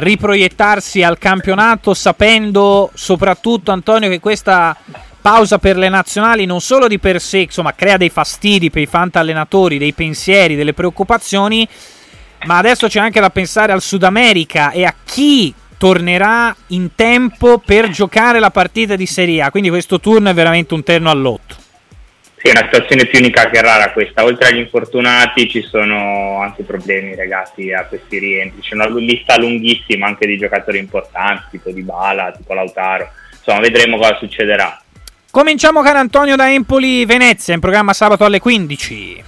riproiettarsi al campionato sapendo soprattutto Antonio che questa pausa per le nazionali non solo di per sé insomma crea dei fastidi per i fantallenatori, dei pensieri, delle preoccupazioni, ma adesso c'è anche da pensare al Sud America e a chi tornerà in tempo per giocare la partita di Serie A. Quindi questo turno è veramente un terno all'otto. Sì, è una situazione più unica che rara questa. Oltre agli infortunati ci sono anche problemi legati a questi rientri. C'è una lista lunghissima anche di giocatori importanti, tipo Di Bala, tipo Lautaro. Insomma, vedremo cosa succederà. Cominciamo caro Antonio da Empoli-Venezia, in programma sabato alle 15.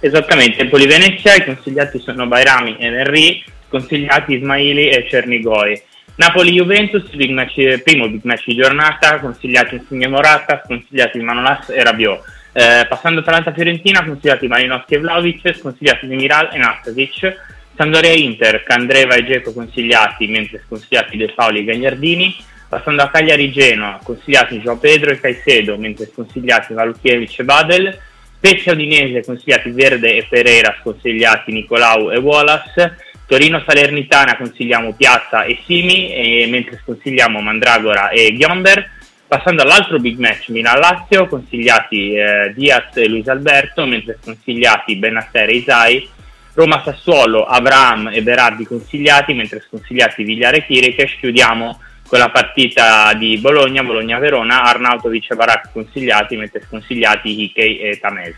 Esattamente, Empoli-Venezia, i consigliati sono Bairami e Henry, sconsigliati Ismaili e Cernigoi. Napoli-Juventus, big match, primo big match di giornata, consigliati Insigne Morata, sconsigliati Manolas e Rabiot. Eh, passando Atalanta-Fiorentina, consigliati Malinowski e Vlaovic, sconsigliati Demiral e Nastasic. Sampdoria-Inter, Candreva e Geco consigliati, mentre sconsigliati De Paoli e Gagliardini. Passando a Cagliari-Genoa, consigliati Gio Pedro e Caicedo, mentre sconsigliati Valutkiewicz e Badel. Spezia Udinese, consigliati Verde e Pereira, sconsigliati Nicolau e Wallace. Torino Salernitana consigliamo Piazza e Simi, e mentre sconsigliamo Mandragora e Ghiomber. Passando all'altro big match Milan-Lazio, consigliati eh, Diaz e Luis Alberto, mentre sconsigliati Benasser e Isai. Roma-Sassuolo, Abraham e Berardi consigliati, mentre sconsigliati Vigliare e Kirikesh. Chiudiamo con la partita di Bologna, Bologna-Verona, Arnautovic e Barak consigliati, mentre sconsigliati Hickey e Tamez.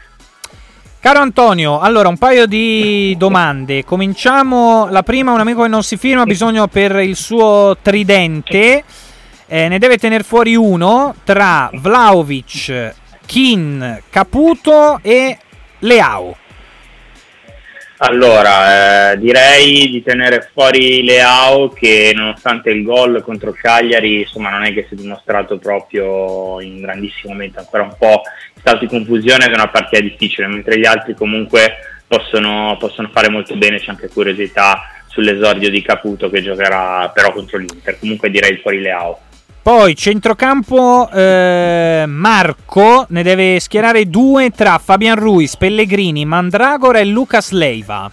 Caro Antonio, allora un paio di domande. Cominciamo. La prima, un amico che non si firma, ha bisogno per il suo tridente. Eh, ne deve tenere fuori uno tra Vlaovic, Kin, Caputo e Leao. Allora, eh, direi di tenere fuori Leao che nonostante il gol contro Cagliari, insomma, non è che si è dimostrato proprio in grandissimo momento, ancora un po' in stato di confusione che è una partita difficile, mentre gli altri comunque possono, possono fare molto bene, c'è anche curiosità sull'esordio di Caputo che giocherà però contro l'Inter, comunque direi fuori Leao. Poi centrocampo eh, Marco ne deve schierare due tra Fabian Ruiz, Pellegrini, Mandragora e Lucas Leiva.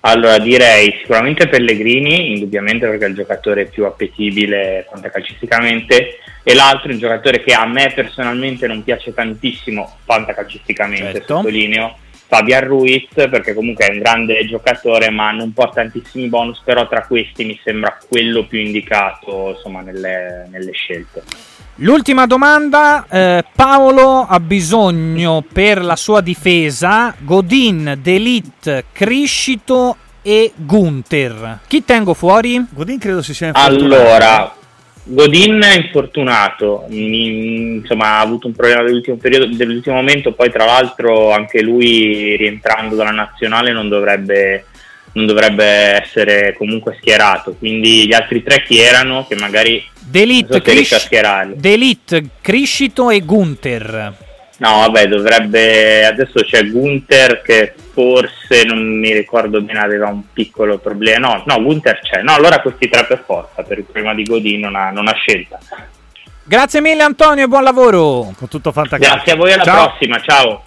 Allora direi sicuramente Pellegrini, indubbiamente perché è il giocatore più appetibile fantacalcisticamente e l'altro è un giocatore che a me personalmente non piace tantissimo fantacalcisticamente, certo. sottolineo, Fabian Ruiz perché comunque è un grande giocatore ma non porta tantissimi bonus però tra questi mi sembra quello più indicato insomma nelle, nelle scelte L'ultima domanda, eh, Paolo ha bisogno per la sua difesa Godin, Delit, Criscito e Gunther. Chi tengo fuori? Godin credo si sia infortunato. Allora, Godin è infortunato, insomma ha avuto un problema dell'ultimo periodo, dell'ultimo momento, poi tra l'altro anche lui rientrando dalla nazionale non dovrebbe, non dovrebbe essere comunque schierato, quindi gli altri tre chi erano che magari Delete, Cris- Delete Criscito e Gunther. No, vabbè, dovrebbe. Adesso c'è Gunther che forse non mi ricordo bene, aveva un piccolo problema. No, no, Gunther c'è. No, allora questi tre per forza. Per il problema di Godin non ha, non ha scelta. Grazie mille, Antonio, e buon lavoro. Con tutto fantastico. Grazie a voi, alla ciao. prossima. Ciao.